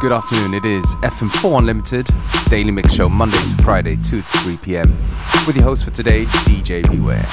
Good afternoon. It is FM4 Unlimited, daily mix show Monday to Friday, 2 to 3 p.m. With your host for today, DJ Beware.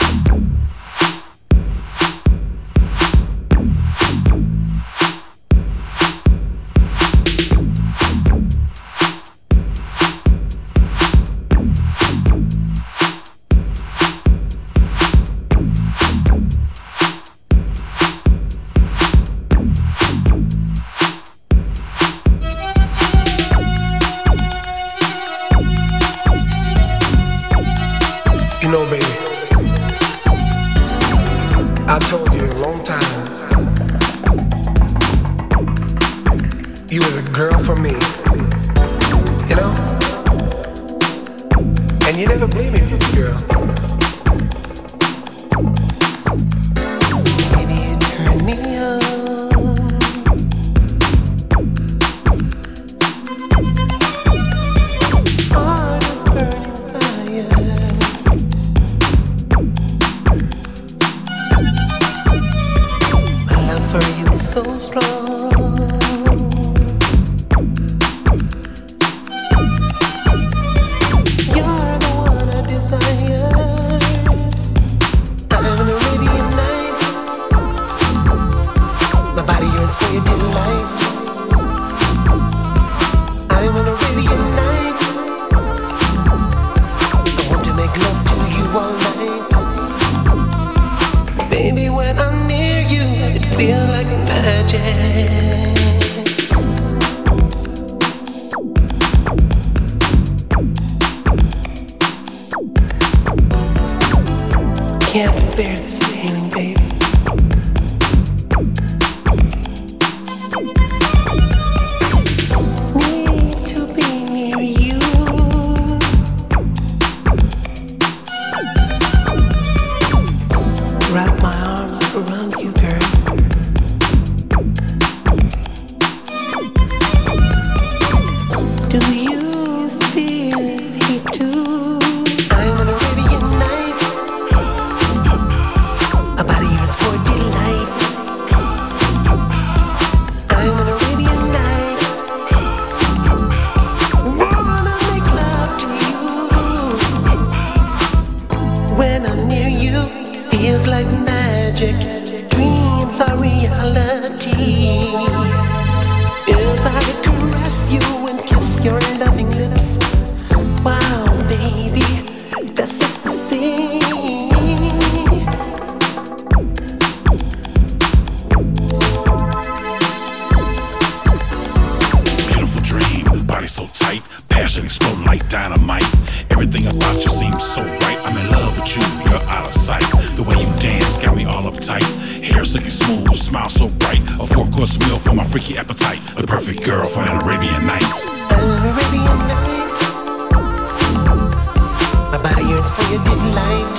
kill for my freaky appetite. The perfect girl for an Arabian night. Arabian night. My body yearns for your delight.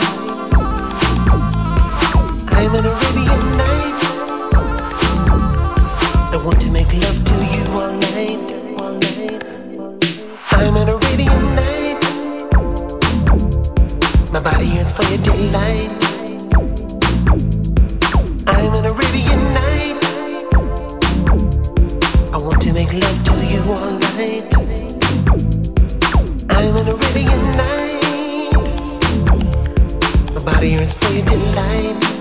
I'm an Arabian night. I want to make love to you all night. I'm an Arabian night. My body yearns for your delight. I'm an Arabian night. I want to make love to you all night. I'm night. My body yearns for your delight.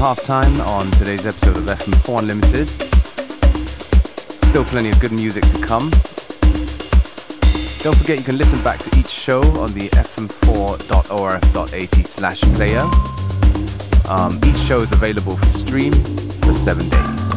half time on today's episode of FM4 Unlimited. Still plenty of good music to come. Don't forget you can listen back to each show on the fm4.orf.at slash player. Um, each show is available for stream for seven days.